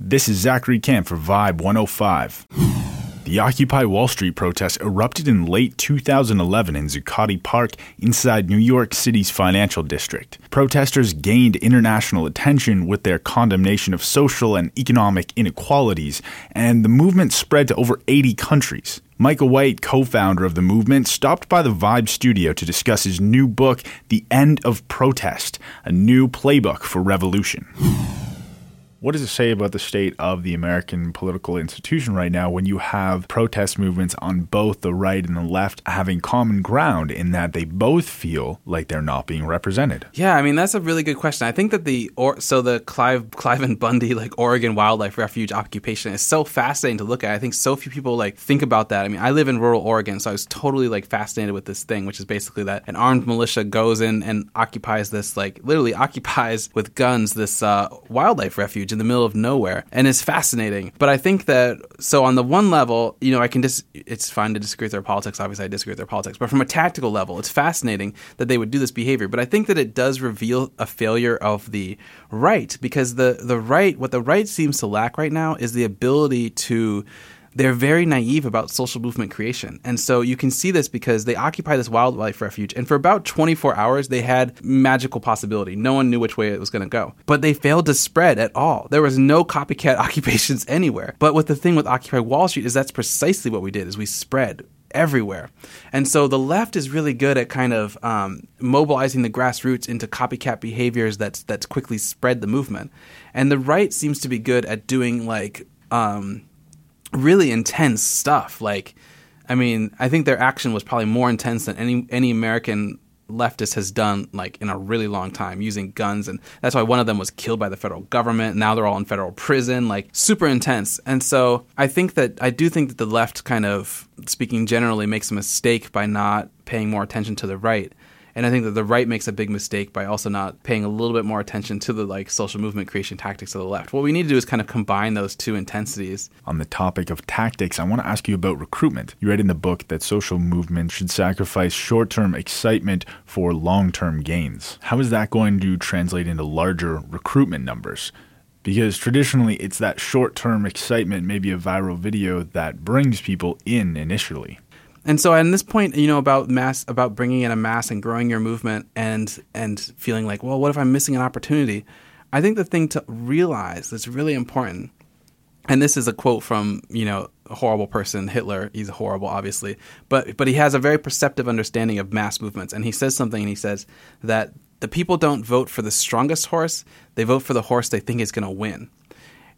This is Zachary Camp for Vibe 105. The Occupy Wall Street protests erupted in late 2011 in Zuccotti Park inside New York City's financial district. Protesters gained international attention with their condemnation of social and economic inequalities, and the movement spread to over 80 countries. Micah White, co founder of the movement, stopped by the Vibe studio to discuss his new book, The End of Protest, a new playbook for revolution. What does it say about the state of the American political institution right now when you have protest movements on both the right and the left having common ground in that they both feel like they're not being represented? Yeah, I mean that's a really good question. I think that the or so the Clive Cliven Bundy like Oregon Wildlife Refuge occupation is so fascinating to look at. I think so few people like think about that. I mean, I live in rural Oregon, so I was totally like fascinated with this thing, which is basically that an armed militia goes in and occupies this like literally occupies with guns this uh, wildlife refuge in the middle of nowhere and it's fascinating. But I think that, so on the one level, you know, I can just, dis- it's fine to disagree with their politics. Obviously, I disagree with their politics. But from a tactical level, it's fascinating that they would do this behavior. But I think that it does reveal a failure of the right because the, the right, what the right seems to lack right now is the ability to they're very naive about social movement creation. And so you can see this because they occupy this wildlife refuge. And for about 24 hours, they had magical possibility. No one knew which way it was going to go. But they failed to spread at all. There was no copycat occupations anywhere. But what the thing with Occupy Wall Street is that's precisely what we did is we spread everywhere. And so the left is really good at kind of um, mobilizing the grassroots into copycat behaviors that's that's quickly spread the movement. And the right seems to be good at doing like um, really intense stuff. Like, I mean, I think their action was probably more intense than any any American leftist has done like in a really long time using guns. And that's why one of them was killed by the federal government. Now they're all in federal prison like super intense. And so i think that i do think that the left kind of speaking generally makes a mistake by not paying more attention to the right and I think that the right makes a big mistake by also not paying a little bit more attention to the like social movement creation tactics of the left. What we need to do is kind of combine those two intensities. On the topic of tactics, I want to ask you about recruitment. You read in the book that social movement should sacrifice short-term excitement for long-term gains. How is that going to translate into larger recruitment numbers? because traditionally it's that short term excitement, maybe a viral video, that brings people in initially. And so, at this point, you know about mass, about bringing in a mass and growing your movement, and and feeling like, well, what if I'm missing an opportunity? I think the thing to realize that's really important, and this is a quote from you know a horrible person, Hitler. He's horrible, obviously, but but he has a very perceptive understanding of mass movements, and he says something, and he says that the people don't vote for the strongest horse; they vote for the horse they think is going to win.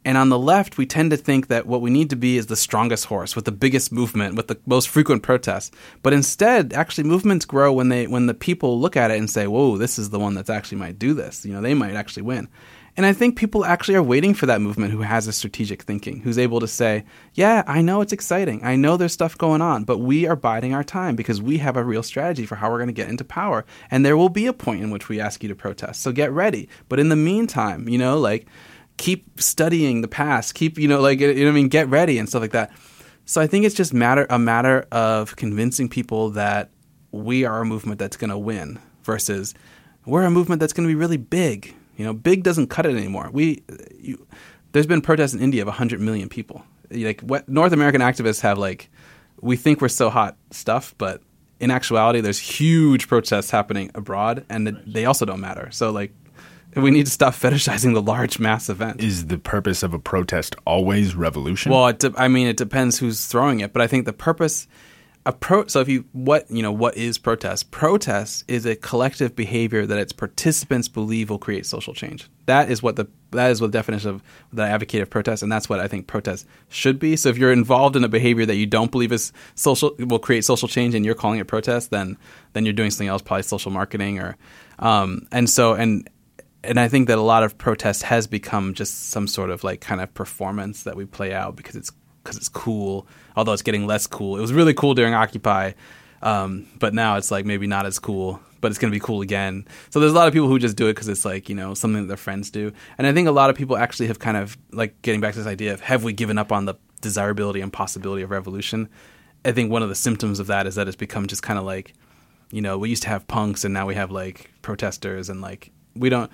And on the left, we tend to think that what we need to be is the strongest horse with the biggest movement, with the most frequent protests. But instead, actually, movements grow when they when the people look at it and say, "Whoa, this is the one that's actually might do this." You know, they might actually win. And I think people actually are waiting for that movement who has a strategic thinking, who's able to say, Yeah, I know it's exciting. I know there's stuff going on, but we are biding our time because we have a real strategy for how we're going to get into power. And there will be a point in which we ask you to protest. So get ready. But in the meantime, you know, like, keep studying the past, keep you know like you know I mean get ready and stuff like that. So I think it's just matter a matter of convincing people that we are a movement that's going to win versus we're a movement that's going to be really big. You know, big doesn't cut it anymore. We you, there's been protests in India of 100 million people. Like what North American activists have like we think we're so hot stuff, but in actuality there's huge protests happening abroad and they also don't matter. So like we need to stop fetishizing the large mass event. Is the purpose of a protest always revolution? Well, de- I mean, it depends who's throwing it, but I think the purpose a pro so if you what you know what is protest protest is a collective behavior that its participants believe will create social change that is what the that is what the definition of the advocate of protest and that's what i think protest should be so if you're involved in a behavior that you don't believe is social will create social change and you're calling it protest then then you're doing something else probably social marketing or um, and so and and I think that a lot of protest has become just some sort of like kind of performance that we play out because it's because it's cool. Although it's getting less cool. It was really cool during Occupy, um, but now it's like maybe not as cool. But it's going to be cool again. So there's a lot of people who just do it because it's like you know something that their friends do. And I think a lot of people actually have kind of like getting back to this idea of have we given up on the desirability and possibility of revolution? I think one of the symptoms of that is that it's become just kind of like, you know, we used to have punks and now we have like protesters and like we don't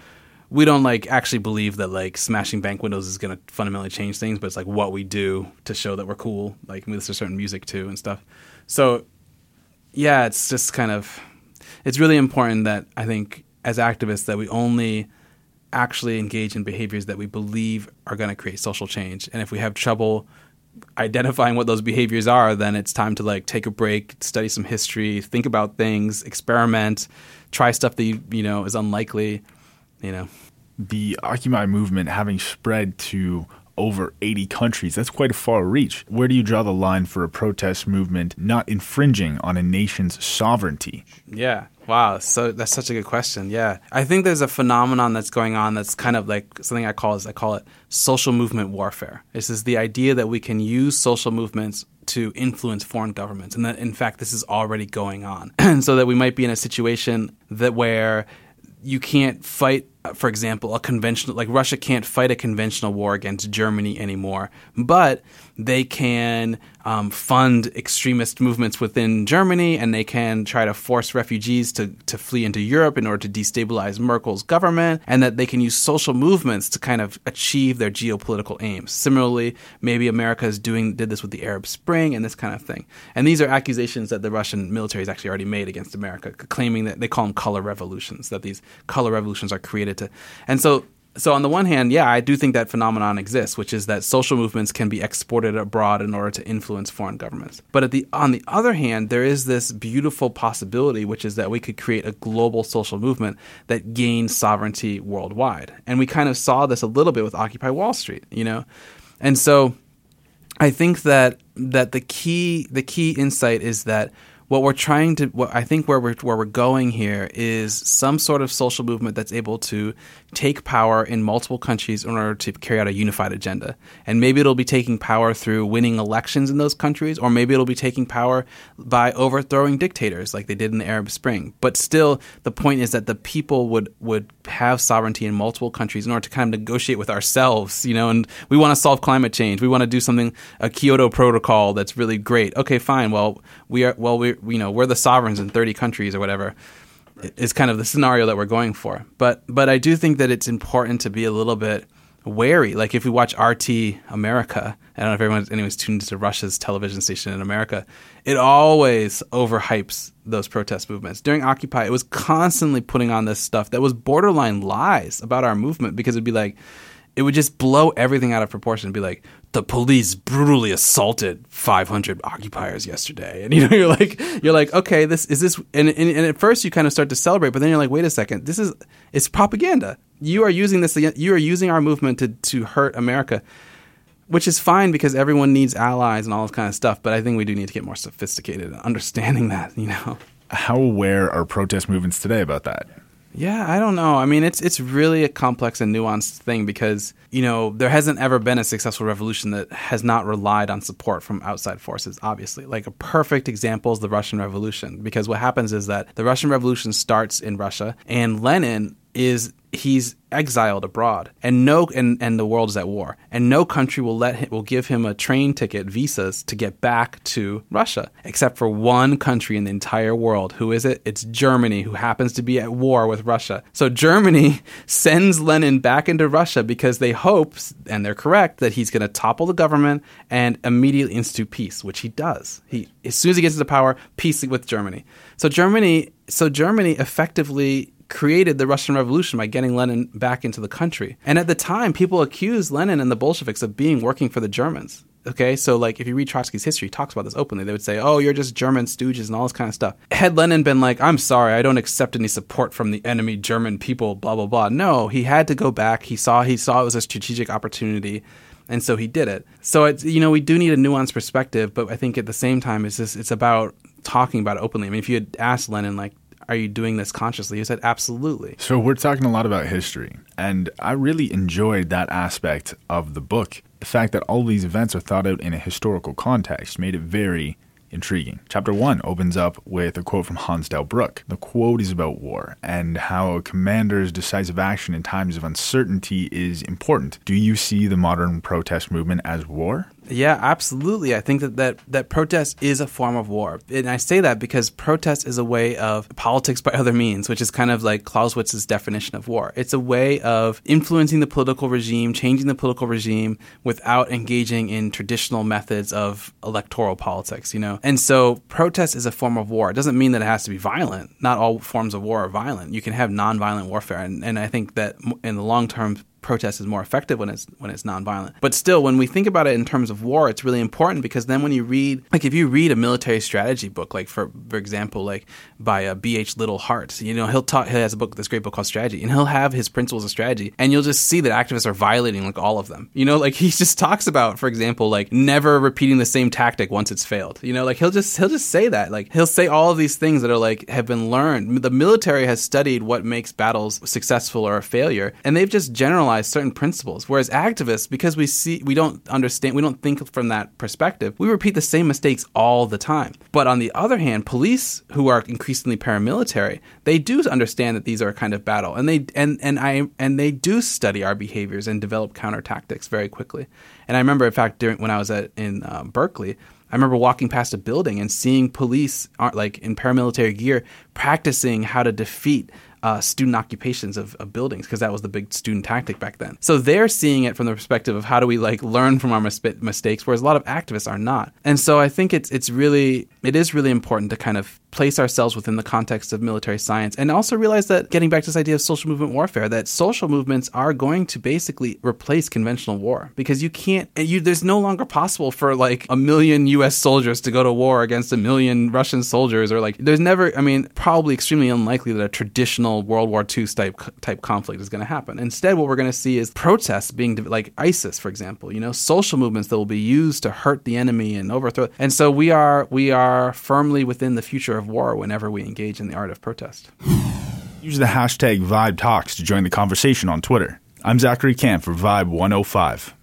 we don't like actually believe that like smashing bank windows is going to fundamentally change things, but it's like what we do to show that we're cool. Like we listen to certain music too and stuff. So yeah, it's just kind of it's really important that I think as activists that we only actually engage in behaviors that we believe are going to create social change. And if we have trouble identifying what those behaviors are, then it's time to like take a break, study some history, think about things, experiment, try stuff that you, you know is unlikely, you know. The Occupy movement having spread to over 80 countries. That's quite a far reach. Where do you draw the line for a protest movement not infringing on a nation's sovereignty? Yeah. Wow, so that's such a good question. Yeah, I think there's a phenomenon that's going on that's kind of like something I call is I call it social movement warfare. This is the idea that we can use social movements to influence foreign governments, and that in fact this is already going on, and so that we might be in a situation that where you can't fight for example, a conventional like Russia can't fight a conventional war against Germany anymore, but they can um, fund extremist movements within Germany, and they can try to force refugees to to flee into Europe in order to destabilize Merkel's government, and that they can use social movements to kind of achieve their geopolitical aims. Similarly, maybe America is doing did this with the Arab Spring and this kind of thing. And these are accusations that the Russian military has actually already made against America, claiming that they call them color revolutions, that these color revolutions are created to, and so so on the one hand, yeah, I do think that phenomenon exists, which is that social movements can be exported abroad in order to influence foreign governments. But at the on the other hand, there is this beautiful possibility, which is that we could create a global social movement that gains sovereignty worldwide. And we kind of saw this a little bit with Occupy Wall Street, you know. And so I think that that the key the key insight is that what we're trying to what I think where we're where we're going here is some sort of social movement that's able to take power in multiple countries in order to carry out a unified agenda. And maybe it'll be taking power through winning elections in those countries, or maybe it'll be taking power by overthrowing dictators like they did in the Arab Spring. But still, the point is that the people would would have sovereignty in multiple countries in order to kind of negotiate with ourselves, you know. And we want to solve climate change. We want to do something a Kyoto Protocol that's really great. Okay, fine. Well, we are well we you know we're the sovereigns in 30 countries or whatever is kind of the scenario that we're going for. But but I do think that it's important to be a little bit wary. Like if we watch RT America, I don't know if everyone anyone's tuned into Russia's television station in America, it always overhypes those protest movements. During Occupy, it was constantly putting on this stuff that was borderline lies about our movement because it'd be like it would just blow everything out of proportion and be like the police brutally assaulted 500 occupiers yesterday. And you know you're like you're like okay this is this and, and, and at first you kind of start to celebrate but then you're like wait a second this is it's propaganda. You are using this you are using our movement to to hurt america which is fine because everyone needs allies and all this kind of stuff but i think we do need to get more sophisticated in understanding that you know? How aware are protest movements today about that yeah, I don't know. I mean, it's it's really a complex and nuanced thing because you know there hasn't ever been a successful revolution that has not relied on support from outside forces. Obviously, like a perfect example is the Russian Revolution because what happens is that the Russian Revolution starts in Russia and Lenin is he's exiled abroad and no and, and the world is at war and no country will let him will give him a train ticket visas to get back to Russia except for one country in the entire world. Who is it? It's Germany who happens to be at war with Russia. So Germany sends Lenin back into Russia because they hope and they're correct that he's going to topple the government and immediately institute peace which he does. He as soon as he gets into power peace with Germany. So Germany so Germany effectively created the Russian Revolution by getting Lenin back into the country. And at the time, people accused Lenin and the Bolsheviks of being working for the Germans. Okay, so like if you read Trotsky's history, he talks about this openly. They would say, "Oh, you're just German stooges and all this kind of stuff." Had Lenin been like, "I'm sorry, I don't accept any support from the enemy German people," blah blah blah. No, he had to go back. He saw he saw it was a strategic opportunity, and so he did it. So it's you know we do need a nuanced perspective, but I think at the same time it's just it's about talking about it openly. I mean, if you had asked Lenin like, are you doing this consciously? He said, absolutely. So we're talking a lot about history, and I really enjoyed that aspect of the book. The fact that all these events are thought out in a historical context made it very intriguing. Chapter 1 opens up with a quote from Hans Delbrück. The quote is about war and how a commander's decisive action in times of uncertainty is important. Do you see the modern protest movement as war? Yeah, absolutely. I think that, that that protest is a form of war. And I say that because protest is a way of politics by other means, which is kind of like Clausewitz's definition of war. It's a way of influencing the political regime, changing the political regime without engaging in traditional methods of electoral politics, you know? And so protest is a form of war. It doesn't mean that it has to be violent. Not all forms of war are violent. You can have nonviolent warfare. And, and I think that in the long term, protest is more effective when it's when it's nonviolent. But still, when we think about it in terms of war, it's really important because then when you read, like if you read a military strategy book, like for for example, like by uh, B. H. Liddell Hart, you know, he'll talk. He has a book, this great book called Strategy, and he'll have his principles of strategy, and you'll just see that activists are violating like all of them. You know, like he just talks about, for example, like never repeating the same tactic once it's failed. You know, like he'll just he'll just say that, like he'll say all of these things that are like have been learned. The military has studied what makes battles successful or a failure, and they've just generalized certain principles. Whereas activists, because we see we don't understand, we don't think from that perspective, we repeat the same mistakes all the time. But on the other hand, police who are increasingly paramilitary, they do understand that these are a kind of battle, and they and and I and they do study our behaviors and develop counter tactics very quickly. And I remember, in fact, during when I was at in uh, Berkeley. I remember walking past a building and seeing police, uh, like in paramilitary gear, practicing how to defeat uh, student occupations of, of buildings because that was the big student tactic back then. So they're seeing it from the perspective of how do we like learn from our mis- mistakes, whereas a lot of activists are not. And so I think it's it's really it is really important to kind of place ourselves within the context of military science and also realize that getting back to this idea of social movement warfare that social movements are going to basically replace conventional war because you can't you there's no longer possible for like a million US soldiers to go to war against a million Russian soldiers or like there's never I mean probably extremely unlikely that a traditional World War II type type conflict is going to happen. Instead what we're going to see is protests being like ISIS for example, you know, social movements that will be used to hurt the enemy and overthrow. And so we are we are firmly within the future of war whenever we engage in the art of protest. Use the hashtag Vibe Talks to join the conversation on Twitter. I'm Zachary Camp for Vibe 105.